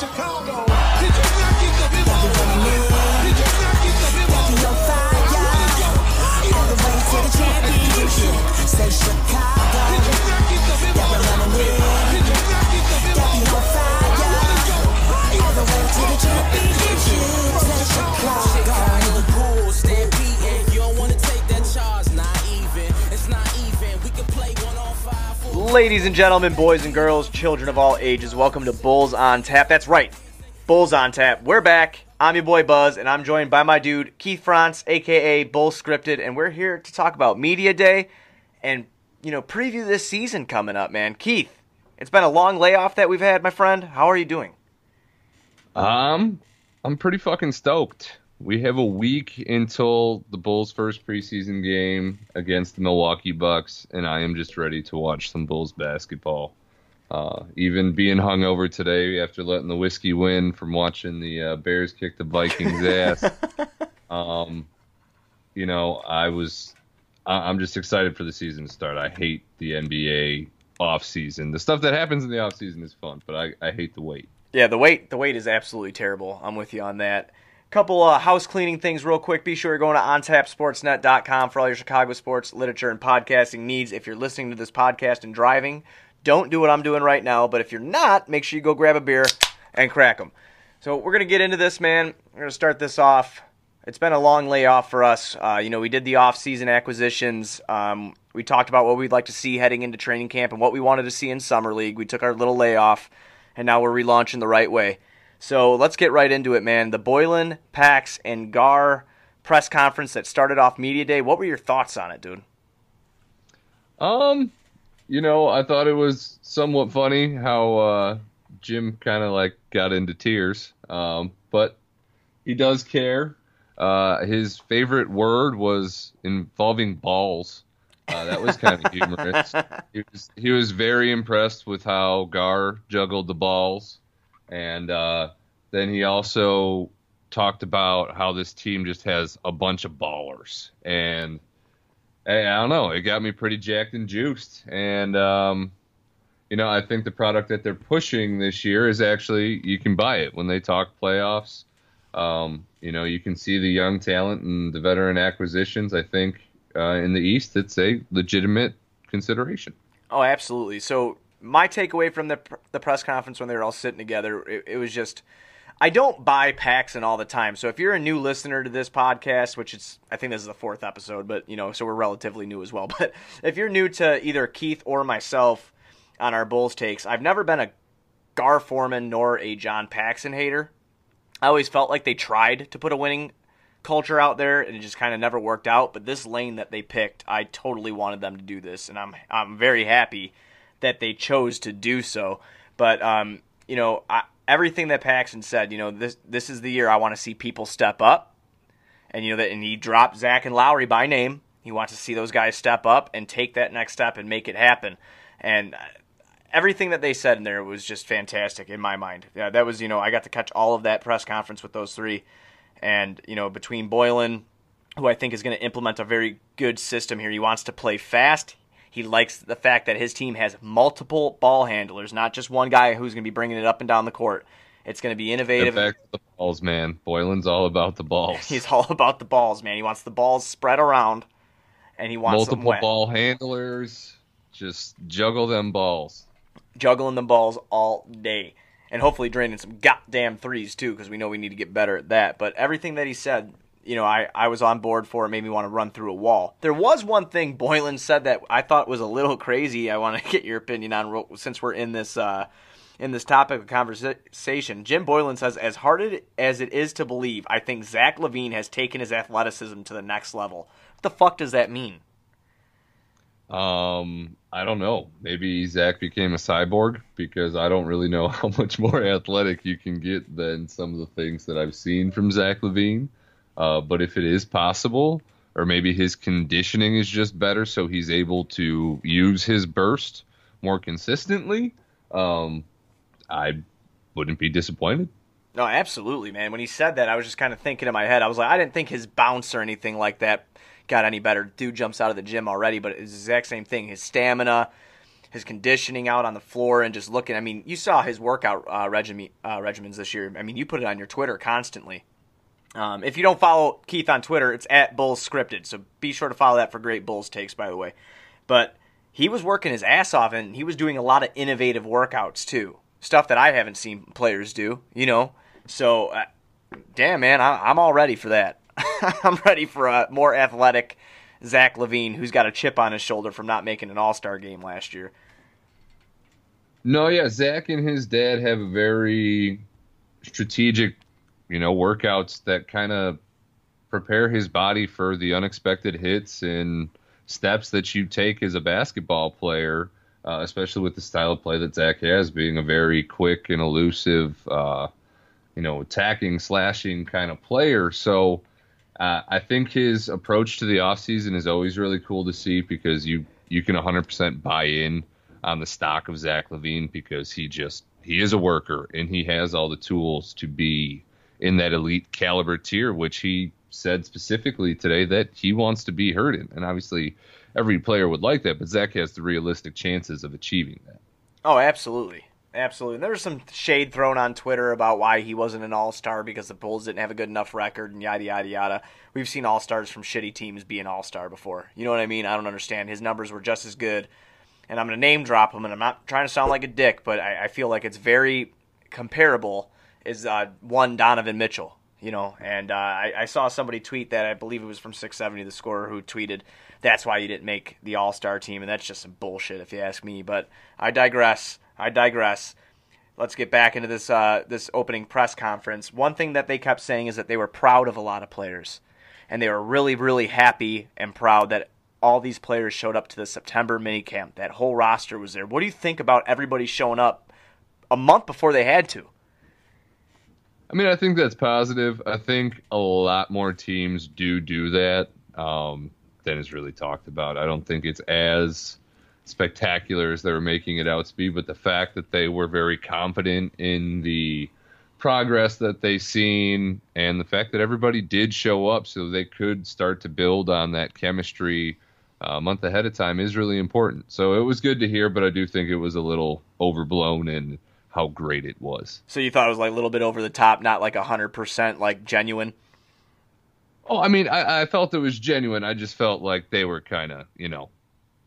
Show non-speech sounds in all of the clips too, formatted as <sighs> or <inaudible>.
Chicago. Did you not get the memo? Did you not get the memo? All the way to the championship. Say Chicago. Did you not get the memo? Ladies and gentlemen, boys and girls, children of all ages, welcome to Bulls on Tap. That's right, Bulls on Tap. We're back. I'm your boy Buzz, and I'm joined by my dude Keith Franz, aka Bull Scripted, and we're here to talk about Media Day and you know preview this season coming up, man. Keith, it's been a long layoff that we've had, my friend. How are you doing? Um, I'm pretty fucking stoked. We have a week until the Bulls' first preseason game against the Milwaukee Bucks, and I am just ready to watch some Bulls basketball. Uh, even being hungover today after letting the whiskey win from watching the uh, Bears kick the Vikings' ass. <laughs> Um, you know, I was, I- I'm just excited for the season to start. I hate the NBA off season. The stuff that happens in the off season is fun, but I, I hate the wait. Yeah, the wait the wait is absolutely terrible. I'm with you on that. Couple uh, house cleaning things real quick. Be sure you're going to ontapsportsnet.com for all your Chicago sports, literature, and podcasting needs. If you're listening to this podcast and driving, don't do what I'm doing right now. But if you're not, make sure you go grab a beer and crack them. So we're gonna get into this, man. We're gonna start this off. It's been a long layoff for us. Uh, you know, we did the off-season acquisitions. Um, we talked about what we'd like to see heading into training camp and what we wanted to see in summer league. We took our little layoff, and now we're relaunching the right way. So let's get right into it, man. The Boylen, Pax, and Gar press conference that started off media day. What were your thoughts on it, dude? Um, you know, I thought it was somewhat funny how uh, Jim kind of like got into tears. Um, but he does care. Uh, his favorite word was involving balls. Uh, that was kind of humorous. <laughs> He was he was very impressed with how Gar juggled the balls, and uh, then he also talked about how this team just has a bunch of ballers and Hey, I don't know. It got me pretty jacked and juiced, and um, you know, I think the product that they're pushing this year is actually you can buy it when they talk playoffs. Um, you know, you can see the young talent and the veteran acquisitions. I think uh, in the East, it's a legitimate consideration. Oh, absolutely. So my takeaway from the the press conference when they were all sitting together, it, it was just I don't buy Paxson all the time. So if you're a new listener to this podcast, which is I think this is the fourth episode, but you know, so we're relatively new as well. <laughs> But if you're new to either Keith or myself on our Bulls takes, I've never been a Gar Forman nor a John Paxson hater. I always felt like they tried to put a winning culture out there and it just kind of never worked out. But this lane that they picked, I totally wanted them to do this, and I'm I'm very happy that they chose to do so. But um, you know, I, everything that Paxson said, you know, this this is the year I want to see people step up, and you know that, and he dropped Zach and Lauri by name. He wants to see those guys step up and take that next step and make it happen. And uh, everything that they said in there was just fantastic in my mind. Yeah, that was you know I got to catch all of that press conference with those three, and you know between Boylen, who I think is going to implement a very good system here. He wants to play fast. He likes the fact that his team has multiple ball handlers, not just one guy who's going to be bringing it up and down the court. It's going to be innovative. to the balls, man. Boylen's all about the balls. <laughs> He's all about the balls, man. He wants the balls spread around, and he wants Multiple ball handlers. Just juggle them balls. juggling the balls all day, and hopefully draining some goddamn threes too, because we know we need to get better at that. But everything that he said, you know, I, I was on board for. It made me want to run through a wall. There was one thing Boylen said that I thought was a little crazy. I want to <laughs> get your opinion on since we're in this uh, in this topic of conversation. Jim Boylen says, as hard as it is to believe, I think Zach LaVine has taken his athleticism to the next level. What the fuck does that mean? Um, I don't know. Maybe Zach became a cyborg because I don't really know <laughs> how much more athletic you can get than some of the things that I've seen from Zach LaVine. Uh, but if it is possible, or maybe his conditioning is just better, so he's able to use his burst more consistently, um, I wouldn't be disappointed. No, absolutely, man. When he said that, I was just kind of thinking in my head. I was like, I didn't think his bounce or anything like that got any better. Dude jumps out of the gym already, but it's the exact same thing. His stamina, his conditioning out on the floor, and just looking. I mean, you saw his workout uh, uh, regimens this year. I mean, you put it on your Twitter constantly. Um, if you don't follow Keith on Twitter, it's at Bulls Scripted. So be sure to follow that for great Bulls takes, by the way. But he was working his ass off, and he was doing a lot of innovative workouts too, stuff that I haven't seen players do. You know, so uh, damn man, I, I'm all ready for that. <laughs> I'm ready for a more athletic Zach LaVine, who's got a chip on his shoulder from not making an All Star game last year. No, yeah, Zach and his dad have a very strategic, you know, workouts that kind of prepare his body for the unexpected hits and steps that you take as a basketball player, uh, especially with the style of play that Zach has, being a very quick and elusive, uh, you know, attacking, slashing kind of player. So uh, I think his approach to the offseason is always really cool to see because you you can 100% buy in on the stock of Zach LaVine because he just he is a worker and he has all the tools to be in that elite caliber tier, which he said specifically today that he wants to be heard in. And obviously, every player would like that, but Zach has the realistic chances of achieving that. Oh, absolutely. Absolutely. And there was some shade thrown on Twitter about why he wasn't an all star because the Bulls didn't have a good enough record and yada, yada, yada. We've seen all stars from shitty teams be an all star before. You know what I mean? I don't understand. His numbers were just as good. And I'm going to name drop him, and I'm not trying to sound like a dick, but I, I feel like it's very comparable. Is uh, one Donovan Mitchell, you know? And uh, I, I saw somebody tweet that I believe it was from 670, the scorer, who tweeted, "That's why you didn't make the All Star team," and that's just some bullshit, if you ask me. But I digress. I digress. Let's get back into this uh, this opening press conference. One thing that they kept saying is that they were proud of a lot of players, and they were really, really happy and proud that all these players showed up to the September minicamp. That whole roster was there. What do you think about everybody showing up a month before they had to? I mean, I think that's positive. I think a lot more teams do do that um, than is really talked about. I don't think it's as spectacular as they were making it out to be, but the fact that they were very confident in the progress that they seen and the fact that everybody did show up so they could start to build on that chemistry uh, a month ahead of time is really important. So it was good to hear, but I do think it was a little overblown in how great it was. So you thought it was like a little bit over the top, not like hundred percent like genuine. Oh, I mean, I, I felt it was genuine. I just felt like they were kind of, you know,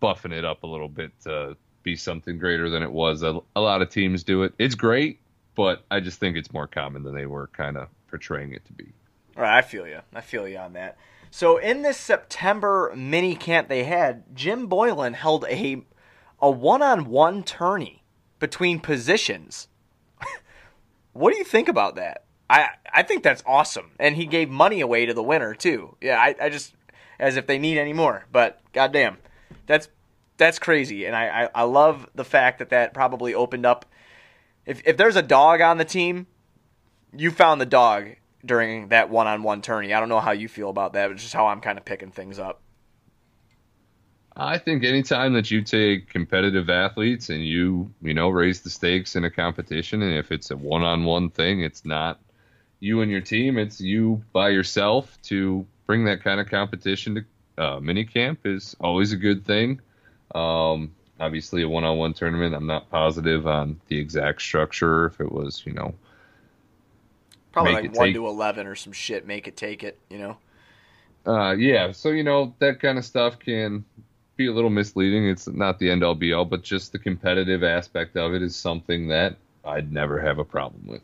buffing it up a little bit to be something greater than it was. A, a lot of teams do it. It's great, but I just think it's more common than they were kind of portraying it to be. All right, I feel you. I feel you on that. So in this September mini camp they had, Jim Boylen held a a one-on-one tourney between positions. <laughs> what do you think about that? I I think that's awesome, and he gave money away to the winner too. Yeah, I, I just as if they need any more, but goddamn, that's that's crazy, and I, I I love the fact that that probably opened up. If if there's a dog on the team, you found the dog during that one-on-one tourney. I don't know how you feel about that, but just how I'm kind of picking things up. I think anytime that you take competitive athletes and you, you know, raise the stakes in a competition, and if it's a one-on-one thing, it's not you and your team, it's you by yourself to bring that kind of competition to uh, minicamp is always a good thing. Um, obviously, a one-on-one tournament, I'm not positive on the exact structure. If it was, you know, Probably like one take- to eleven or some shit. Make it take it. You know. Uh, yeah, so you know that kind of stuff can be a little misleading. It's not the end all be all, but just the competitive aspect of it is something that I'd never have a problem with.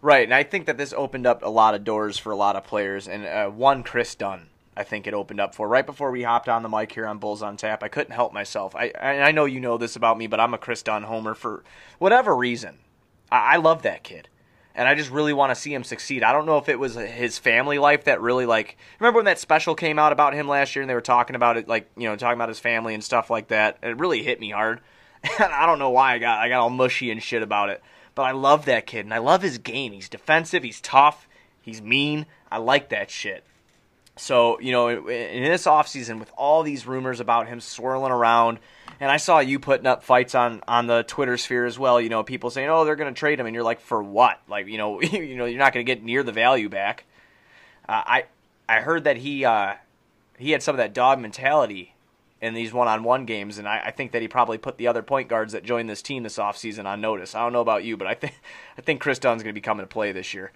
Right, and I think that this opened up a lot of doors for a lot of players. And uh, one, Kris Dunn, I think it opened up for. Right before we hopped on the mic here on Bulls on Tap, I couldn't help myself. I I I know you know this about me, but I'm a Kris Dunn homer for whatever reason. I, I love that kid, and I just really want to see him succeed. I don't know if it was his family life that really like. Remember when that special came out about him last year, and they were talking about it, like you know, talking about his family and stuff like that. It really hit me hard. <laughs> And I don't know why I got I got all mushy and shit about it. But I love that kid and I love his game. He's defensive, he's tough, he's mean. I like that shit. So, you know, in this offseason with all these rumors about him swirling around, and I saw you putting up fights on on the Twitter sphere as well, you know, people saying, "Oh, they're going to trade him." And you're like, "For what?" Like, you know, <laughs> you know, you're not going to get near the value back. Uh, I I heard that he uh, he had some of that dog mentality in these one-on-one games, and I, I think that he probably put the other point guards that joined this team this offseason on notice. I don't know about you, but I think <laughs> I think Kris Dunn's going to be coming to play this year.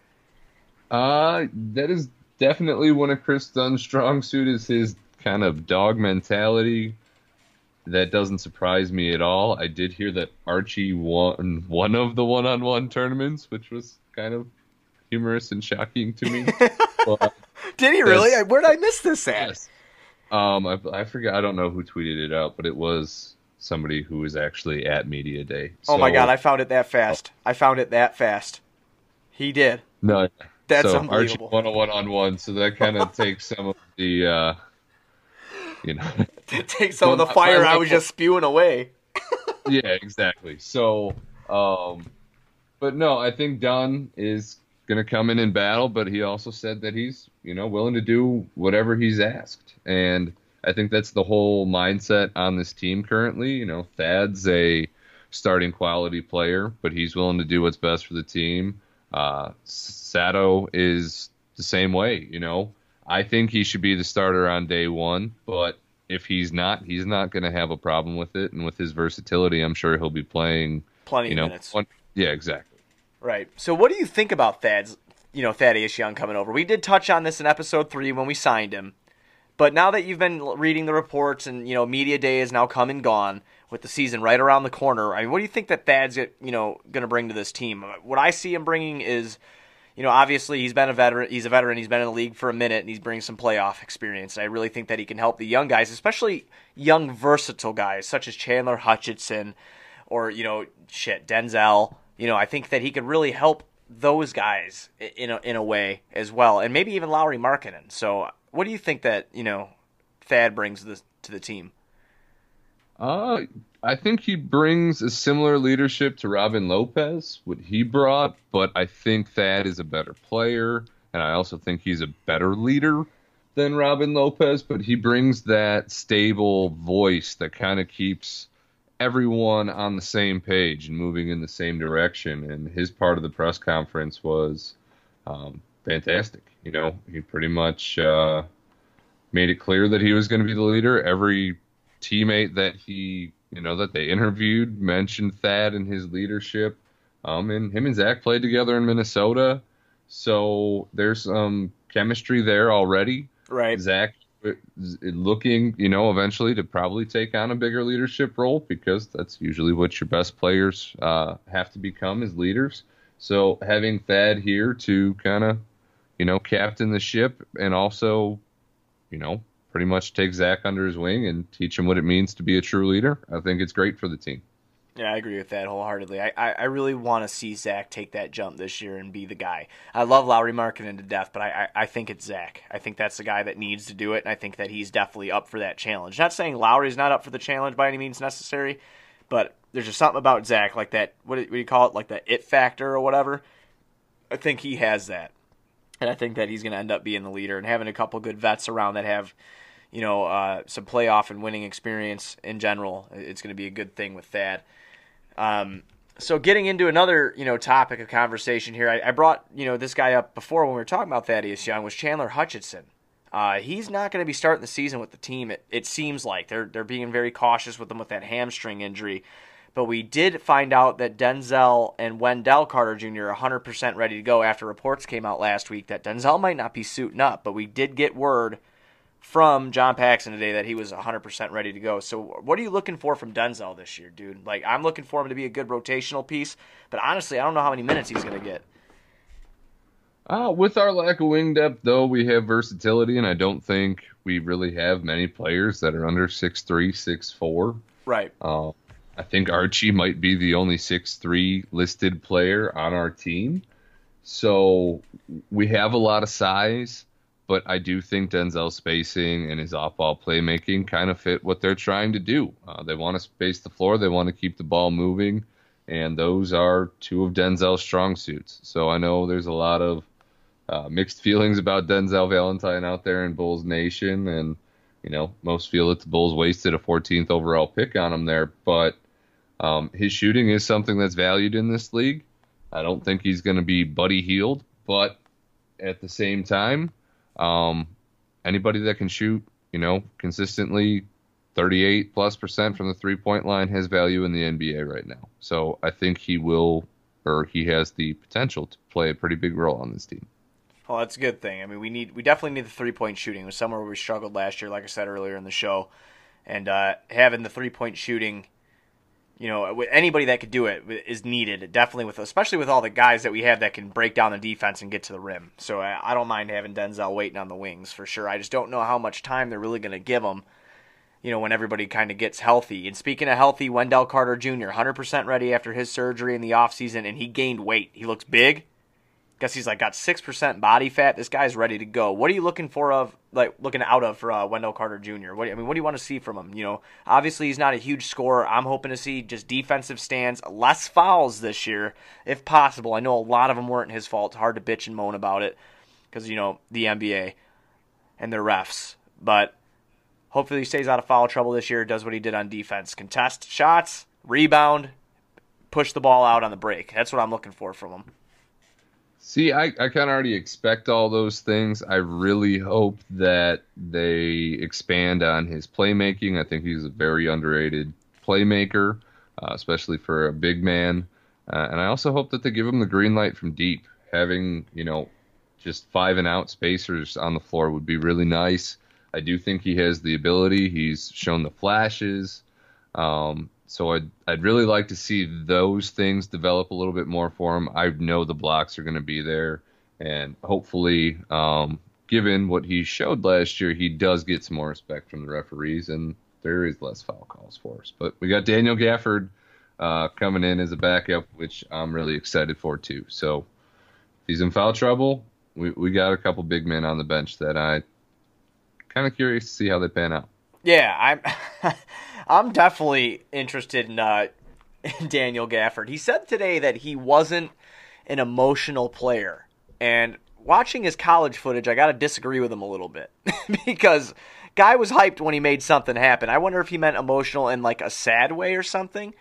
Uh, that is definitely one of Kris Dunn's strong suit is his kind of dog mentality. That doesn't surprise me at all. I did hear that Archie won one of the one-on-one tournaments, which was kind of humorous and shocking to me. <laughs> but, Did he really? I- Where did I miss this at? yes. Um, I, I forget. I don't know who tweeted it out, but it was somebody who was actually at media day. Oh my god, I found it that fast. I found it that fast. He did. No, That's so. Archie won a one on one, so that kind of <laughs> takes some of the, uh, you know, <laughs> Take some of the fire I was just spewing away. <laughs> yeah, exactly. So, um, but no, I think Dunn is going to come in and battle, but he also said that he's, you know, willing to do whatever he's asked. And I think that's the whole mindset on this team currently. You know, Thad's a starting quality player, but he's willing to do what's best for the team. Uh, Sato is the same way, you know. I think he should be the starter on day one, but if he's not, he's not going to have a problem with it. And with his versatility, I'm sure he'll be playing, Plenty you of know, minutes. one, yeah, exactly. Right. So what do you think about Thad's, you know, Thaddeus Young coming over? We did touch on this in episode three when we signed him. But now that you've been reading the reports and, you know, media day is now come and gone with the season right around the corner, I mean, what do you think that Thad's, you know, going to bring to this team? What I see him bringing is, you know, obviously he's been a veteran. He's a veteran. He's been in the league for a minute, and he's bringing some playoff experience. I really think that he can help the young guys, especially young, versatile guys such as Chandler Hutchinson, or you know, shit, Denzel. You know, I think that he could really help those guys in a, in a way as well, and maybe even Lauri Markkanen. So, what do you think that you know Thad brings this to the team? Uh, I think he brings a similar leadership to Robin Lopez, what he brought, but I think Thad is a better player, and I also think he's a better leader than Robin Lopez, but he brings that stable voice that kind of keeps everyone on the same page and moving in the same direction. And his part of the press conference was um, fantastic. You know, he pretty much uh, made it clear that he was going to be the leader. Every teammate that he, you know, that they interviewed mentioned Thad and his leadership. Um, and him and Zach played together in Minnesota, so there's some chemistry there already. Right. Zach looking, you know, eventually to probably take on a bigger leadership role because that's usually what your best players uh, have to become as leaders. So having Thad here to kind of, you know, captain the ship and also, you know, pretty much take Zach under his wing and teach him what it means to be a true leader, I think it's great for the team. Yeah, I agree with that wholeheartedly. I, I, I really want to see Zach take that jump this year and be the guy. I love Lauri Markkanen to death, but I, I, I think it's Zach. I think that's the guy that needs to do it, and I think that he's definitely up for that challenge. Not saying Lauri's not up for the challenge by any means necessary, but there's just something about Zach, like that, what do, what do you call it, like that it factor or whatever. I think he has that. And I think that he's going to end up being the leader and having a couple good vets around that have, you know, uh, some playoff and winning experience in general. It's going to be a good thing with Thad. Um, so getting into another, you know, topic of conversation here, I, I brought, you know, this guy up before when we were talking about Thaddeus Young was Chandler Hutchinson. Uh, he's not going to be starting the season with the team. It, it seems like they're they're being very cautious with him with that hamstring injury. But we did find out that Denzel and Wendell Carter Jr. are 100% ready to go after reports came out last week that Denzel might not be suiting up. But we did get word from John Paxson today that he was 100% ready to go. So, what are you looking for from Denzel this year, dude? Like, I'm looking for him to be a good rotational piece, but honestly, I don't know how many minutes he's going to get. Uh, with our lack of wing depth, though, we have versatility, and I don't think we really have many players that are under 6'3, 6'4. Right. Uh, I think Archie might be the only 6'3 listed player on our team. So we have a lot of size, but I do think Denzel's spacing and his off ball playmaking kind of fit what they're trying to do. Uh, they want to space the floor, they want to keep the ball moving, and those are two of Denzel's strong suits. So I know there's a lot of uh, mixed <laughs> feelings about Denzel Valentine out there in Bulls Nation, and you know most feel that the Bulls wasted a 14th overall pick on him there, but um, his shooting is something that's valued in this league. I don't think he's going to be Buddy Hield, but at the same time, um, anybody that can shoot, you know, consistently 38 plus percent from the three point line has value in the NBA right now. So I think he will, or he has the potential to play a pretty big role on this team. Well, that's a good thing. I mean, we need we definitely need the three point shooting. It was somewhere where we struggled last year, like I said earlier in the show, and uh, having the three point shooting, you know, anybody that could do it is needed. Definitely with especially with all the guys that we have that can break down the defense and get to the rim. So I, I don't mind having Denzel waiting on the wings for sure. I just don't know how much time they're really going to give him. You know, when everybody kind of gets healthy. And speaking of healthy, Wendell Carter Jr. 100% ready after his surgery in the offseason, and he gained weight. He looks big. Guess he's like got six percent body fat. This guy's ready to go. What are you looking for of like looking out of for uh, Wendell Carter Jr.? What I mean, what do you want to see from him? You know, obviously he's not a huge scorer. I'm hoping to see just defensive stands, less fouls this year if possible. I know a lot of them weren't his fault. It's hard to bitch and moan about it because you know the NBA and their refs, but hopefully he stays out of foul trouble this year. Does what he did on defense: contest shots, rebound, push the ball out on the break. That's what I'm looking for from him. See, I, I kind of already expect all those things. I really hope that they expand on his playmaking. I think he's a very underrated playmaker, uh, especially for a big man. Uh, and I also hope that they give him the green light from deep. Having, you know, just five and out spacers on the floor would be really nice. I do think he has the ability. He's shown the flashes. Um, so I'd I'd really like to see those things develop a little bit more for him. I know the blocks are going to be there, and hopefully, um, given what he showed last year, he does get some more respect from the referees, and there is less foul calls for us. But we got Daniel Gafford uh, coming in as a backup, which I'm really excited for too. So if he's in foul trouble, we we got a couple big men on the bench that I kind of curious to see how they pan out. Yeah, I'm <laughs> I'm definitely interested in, uh, <laughs> Daniel Gafford. He said today that he wasn't an emotional player, and watching his college footage, I got to disagree with him a little bit <laughs> because guy was hyped when he made something happen. I wonder if he meant emotional in like a sad way or something.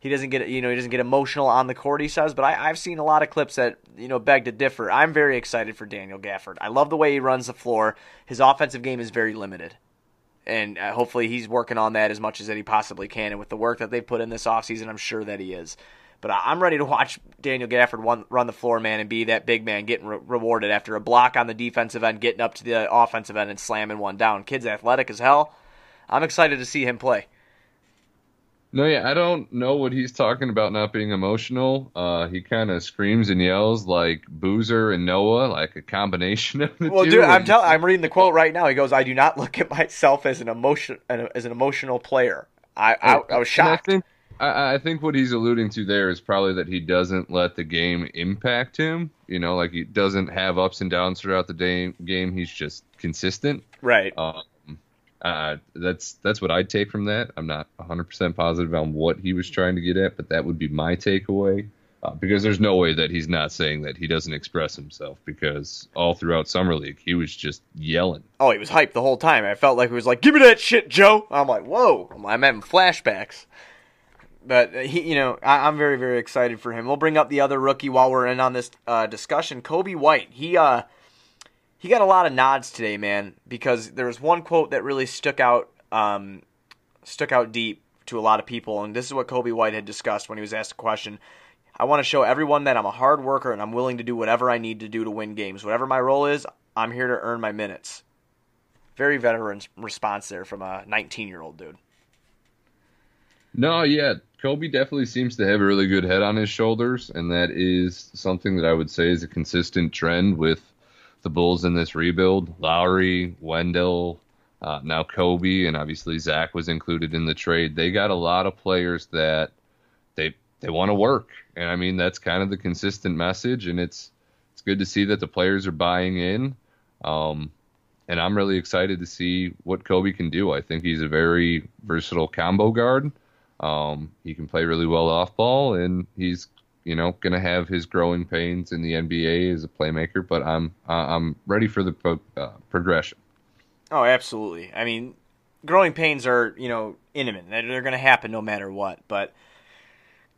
He doesn't get you know he doesn't get emotional on the court. He says, but I, I've seen a lot of clips that you know beg to differ. I'm very excited for Daniel Gafford. I love the way he runs the floor. His offensive game is very limited and uh, hopefully he's working on that as much as that he possibly can. And with the work that they've put in this offseason, I'm sure that he is. But I'm ready to watch Daniel Gafford run, run the floor, man, and be that big man getting re- rewarded after a block on the defensive end, getting up to the offensive end and slamming one down. Kid's athletic as hell. I'm excited to see him play. No, yeah, I don't know what he's talking about not being emotional. Uh, he kind of screams and yells like Boozer and Noah, like a combination of the Well, two. dude, I'm telling. I'm reading the quote right now. He goes, "I do not look at myself as an emotion as an emotional player." I I, I was And I shocked. think, I, I think what he's alluding to there is probably that he doesn't let the game impact him. You know, like he doesn't have ups and downs throughout the day, game. He's just consistent. right. Um, uh, that's that's what I'd take from that. I'm not 100% positive on what he was trying to get at, but that would be my takeaway. Uh, because there's no way that he's not saying that he doesn't express himself. Because all throughout summer league, he was just yelling. Oh, he was hyped the whole time. I felt like he was like, "Give me that shit, Joe." I'm like, "Whoa!" I'm, I'm having flashbacks. But uh, he, you know, I, I'm very, very excited for him. We'll bring up the other rookie while we're in on this uh, discussion. Coby White. He uh, he got a lot of nods today, man, because there was one quote that really stuck out, um, stuck out deep to a lot of people, and this is what Coby White had discussed when he was asked a question. I want to show everyone that I'm a hard worker and I'm willing to do whatever I need to do to win games. Whatever my role is, I'm here to earn my minutes. Very veteran response there from a 19 year old dude. No, yeah, Coby definitely seems to have a really good head on his shoulders, and that is something that I would say is a consistent trend with the Bulls in this rebuild. Lauri, Wendell, uh, now Coby, and obviously Zach was included in the trade. They got a lot of players that they they want to work, and I mean that's kind of the consistent message, and it's it's good to see that the players are buying in. Um, and I'm really excited to see what Coby can do. I think he's a very versatile combo guard. Um, he can play really well off ball, and he's you know going to have his growing pains in the NBA as a playmaker. But I'm uh, I'm ready for the pro- uh, progression. Oh, absolutely. I mean, growing pains are, you know, intimate. They're, they're going to happen no matter what. But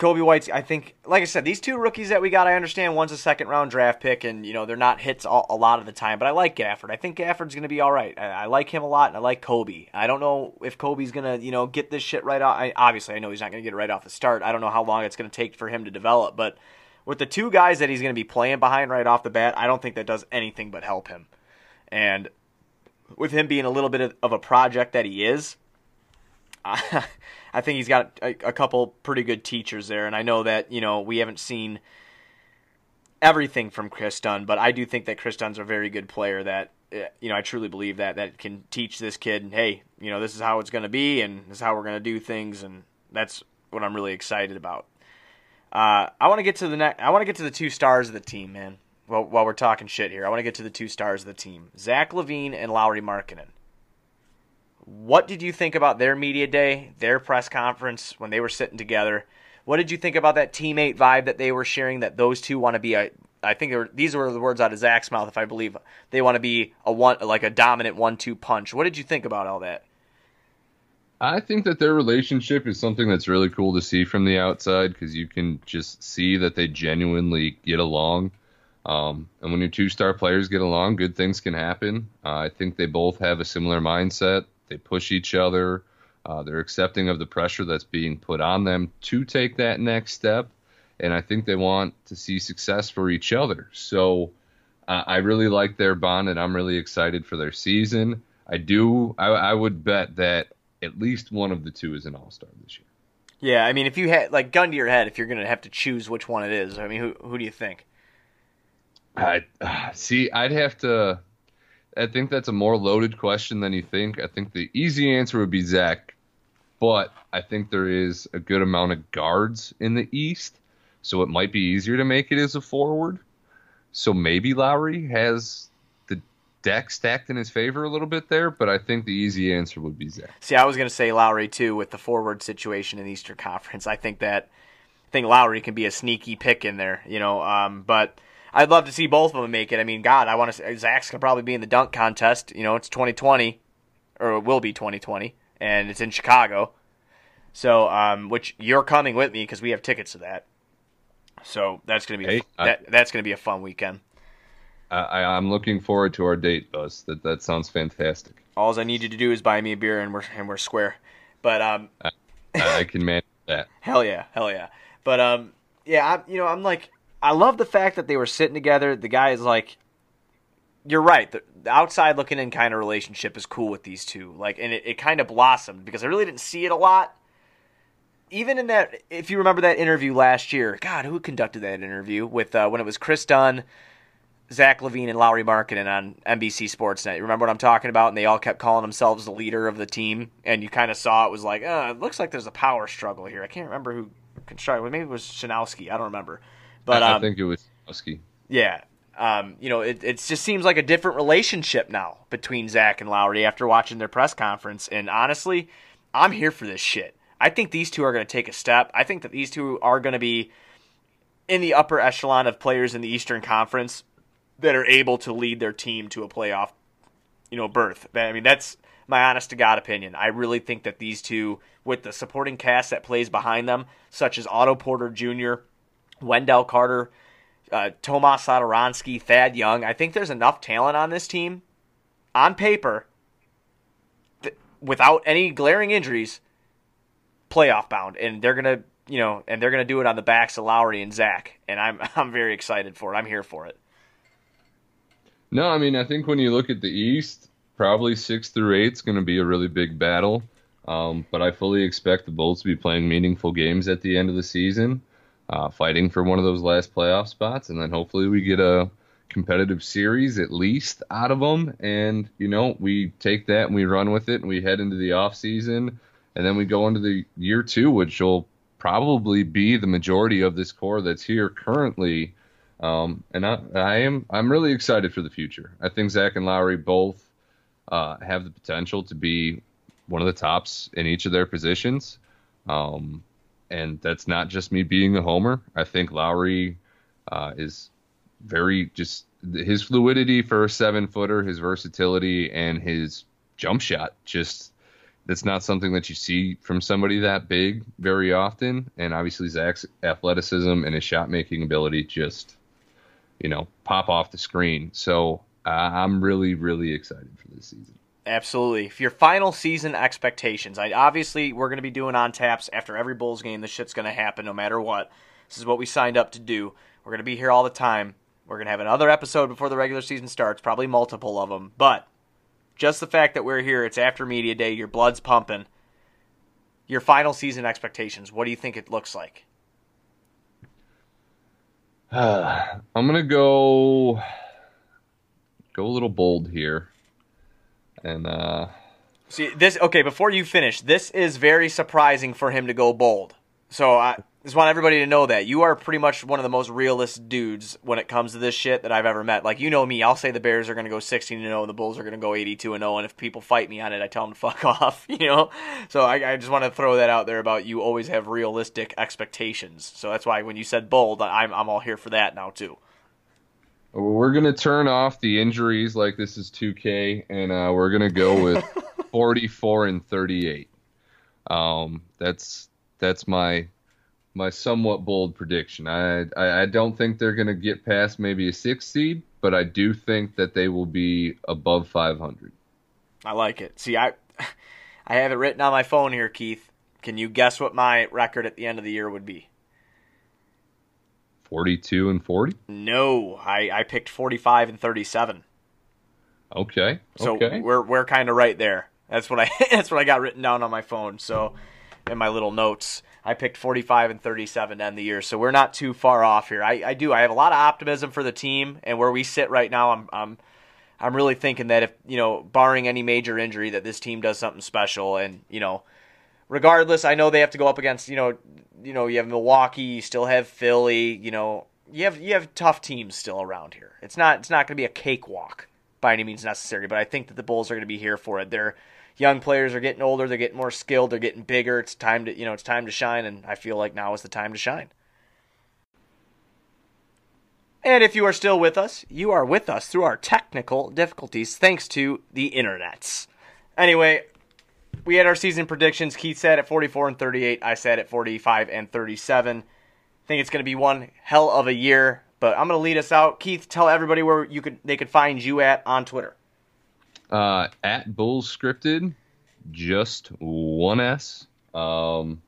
Coby White's. I think, like I said, these two rookies that we got, I understand one's a second round draft pick, and you know they're not hits all, a lot of the time. But I like Gafford. I think Gafford's going to be all right. I, I like him a lot, and I like Coby. I don't know if Coby's going to you know get this shit right off. I, obviously, I know he's not going to get it right off the start. I don't know how long it's going to take for him to develop, but with the two guys that he's going to be playing behind right off the bat, I don't think that does anything but help him. And with him being a little bit of, of a project that he is, <laughs> I, I think he's got a, a couple pretty good teachers there. And I know that, you know, we haven't seen everything from Kris Dunn, but I do think that Kris Dunn's a very good player that, eh, you know, I truly believe that, that can teach this kid, hey, you know, this is how it's going to be and this is how we're going to do things. And that's what I'm really excited about. Uh, I want to get to the next. I want to get to the two stars of the team, man. Well, while we're talking shit here, I want to get to the two stars of the team, Zach LaVine and Lauri Markkanen. What did you think about their media day, their press conference when they were sitting together? What did you think about that teammate vibe that they were sharing? That those two want to be a. I think were, these were the words out of Zach's mouth, if I believe they want to be a one like a dominant one-two punch. What did you think about all that? I think that their relationship is something that's really cool to see from the outside because you can just see that they genuinely get along. Um, and when your two star players get along, good things can happen. Uh, I think they both have a similar mindset. They push each other. Uh, they're accepting of the pressure that's being put on them to take that next step. And I think they want to see success for each other. So uh, I really like their bond, and I'm really excited for their season. I do. I, I would bet that at least one of the two is an all star this year. Yeah, I mean, if you had like gun to your head, if you're gonna have to choose which one it is, I mean, who who do you think? I uh, see. I'd have to. I think that's a more loaded question than you think. I think the easy answer would be Zach, but I think there is a good amount of guards in the East, so it might be easier to make it as a forward. So maybe Lauri has the deck stacked in his favor a little bit there, but I think the easy answer would be Zach. See, I was gonna say Lauri too with the forward situation in the Eastern Conference. I think that I think Lauri can be a sneaky pick in there, you know. Um, but I'd love to see both of them make it. I mean, God, I want to. Zach's gonna probably be in the dunk contest. You know, it's 2020, or it will be 2020, and it's in Chicago. So, um, which you're coming with me because we have tickets to that. So that's gonna be Hey, I- that, that's gonna be a fun weekend. I, I, I'm looking forward to our date, Buzz. That that sounds fantastic. All I need you to do is buy me a beer and we're and we're square. But um, I, I can manage that. <laughs> Hell yeah, hell yeah. But um, yeah, I, you know, I'm like, I love the fact that they were sitting together. The guy is like, you're right. The, outside looking in kind of relationship is cool with these two. Like, and it, it kind of blossomed because I really didn't see it a lot. Even in that, if you remember that interview last year, God, who conducted that interview with uh, when it was Kris Dunn, Zach LaVine, and Lauri Markkanen on NBC Sports Night. remember what I'm talking about? And they all kept calling themselves the leader of the team, and you kind of saw it was like, uh, it looks like there's a power struggle here. I can't remember who constructed. Maybe it was Shanowski. I don't remember. But I, um, I think it was Husky. yeah. Um, you know, it, it just seems like a different relationship now between Zach and Lauri after watching their press conference. And honestly, I'm here for this shit. I think these two are going to take a step. I think that these two are going to be in the upper echelon of players in the Eastern Conference that are able to lead their team to a playoff, you know, berth. I mean, that's my honest to God opinion. I really think that these two, with the supporting cast that plays behind them, such as Otto Porter Jr., Wendell Carter, uh, Tomas Thad Young. I think there's enough talent on this team, on paper, th- without any glaring injuries, playoff bound, and they're gonna, you know, and they're gonna do it on the backs of Lauri and Zach, and I'm <laughs> I'm very excited for it. I'm here for it. No, I mean I think when you look at the East, probably six through eight is going to be a really big battle. Um, but I fully expect the Bulls to be playing meaningful games at the end of the season, uh, fighting for one of those last playoff spots, and then hopefully we get a competitive series at least out of them. And you know we take that and we run with it, and we head into the off season, and then we go into the year two, which will probably be the majority of this core that's here currently. Um, and I, I am I'm really excited for the future. I think Zach and Lauri both uh, have the potential to be one of the tops in each of their positions. Um, and that's not just me being a homer. I think Lauri uh, is very just his fluidity for a seven footer, his versatility, and his jump shot. Just that's not something that you see from somebody that big very often. And obviously Zach's athleticism and his shot making ability just, you know, pop off the screen. So uh, I'm really, really excited for this season. Absolutely. Your final season expectations, I obviously we're going to be doing on taps after every Bulls game. This shit's going to happen no matter what. This is what we signed up to do. We're going to be here all the time. We're going to have another episode before the regular season starts, probably multiple of them. But just the fact that we're here, it's after media day, your blood's pumping. Your final season expectations, what do you think it looks like? <sighs> I'm gonna go go a little bold here, and uh, See this. Okay, before you finish, this is very surprising for him to go bold. So I just want everybody to know that you are pretty much one of the most realist dudes when it comes to this shit that I've ever met. Like you know me, I'll say the Bears are going to go 16 and 0 and the Bulls are going to go 82 and 0, and if people fight me on it, I tell them to <laughs> fuck off. <laughs> You know. So I, I just want to throw that out there about you always have realistic expectations. So that's why when you said bold, I'm I'm all here for that now too. We're gonna turn off the injuries like this is 2K, and uh, we're gonna go with <laughs> 44 and 38. Um, that's that's my my somewhat bold prediction. I, I I don't think they're gonna get past maybe a six seed, but I do think that they will be above 500. I like it. See, I <laughs> I have it written on my phone here, Keith. Can you guess what my record at the end of the year would be? 42 and 40. No, I, I picked 45 and 37. Okay. So okay. we're we're kind of right there. That's what I <laughs> that's what I got written down on my phone. So in my little notes, I picked 45 and 37 to end the year. So we're not too far off here. I, I do. I have a lot of optimism for the team and where we sit right now. I'm I'm I'm really thinking that if you know, barring any major injury, that this team does something special. And you know, regardless, I know they have to go up against you know, you know, you have Milwaukee, you still have Philly. You know, you have you have tough teams still around here. It's not it's not going to be a cakewalk by any means necessary, but I think that the Bulls are going to be here for it. They're young players are getting older, they're getting more skilled, they're getting bigger. It's time to you know, it's time to shine, and I feel like now is the time to shine. And if you are still with us, you are with us through our technical difficulties thanks to the internets. Anyway, we had our season predictions. Keith said at 44 and 38. I said at 45 and 37. I think it's going to be one hell of a year, but I'm going to lead us out. Keith, tell everybody where you could they could find you at on Twitter. Uh, at Bulls Scripted, just one S. Um,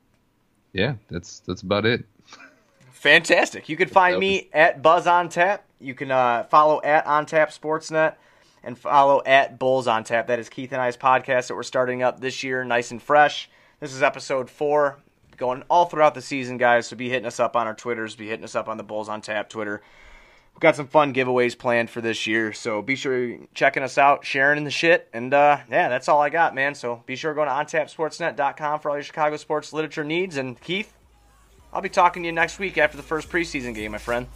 yeah, that's that's about it. Fantastic. You can find me at Buzz on Tap. You can uh, follow at On Tap Sportsnet and follow at Bulls on Tap. That is Keith and I's podcast that we're starting up this year, nice and fresh. This is episode four, going all throughout the season, guys. So be hitting us up on our Twitters, be hitting us up on the Bulls on Tap Twitter. We've got some fun giveaways planned for this year, so be sure you're checking us out, sharing in the shit, and uh, yeah, that's all I got, man. So be sure to go to ontapsportsnet.com for all your Chicago sports literature needs. And Keith, I'll be talking to you next week after the first preseason game, my friend.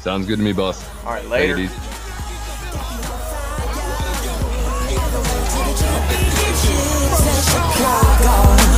Sounds good to me, boss. All right, later. Dude. Chicago.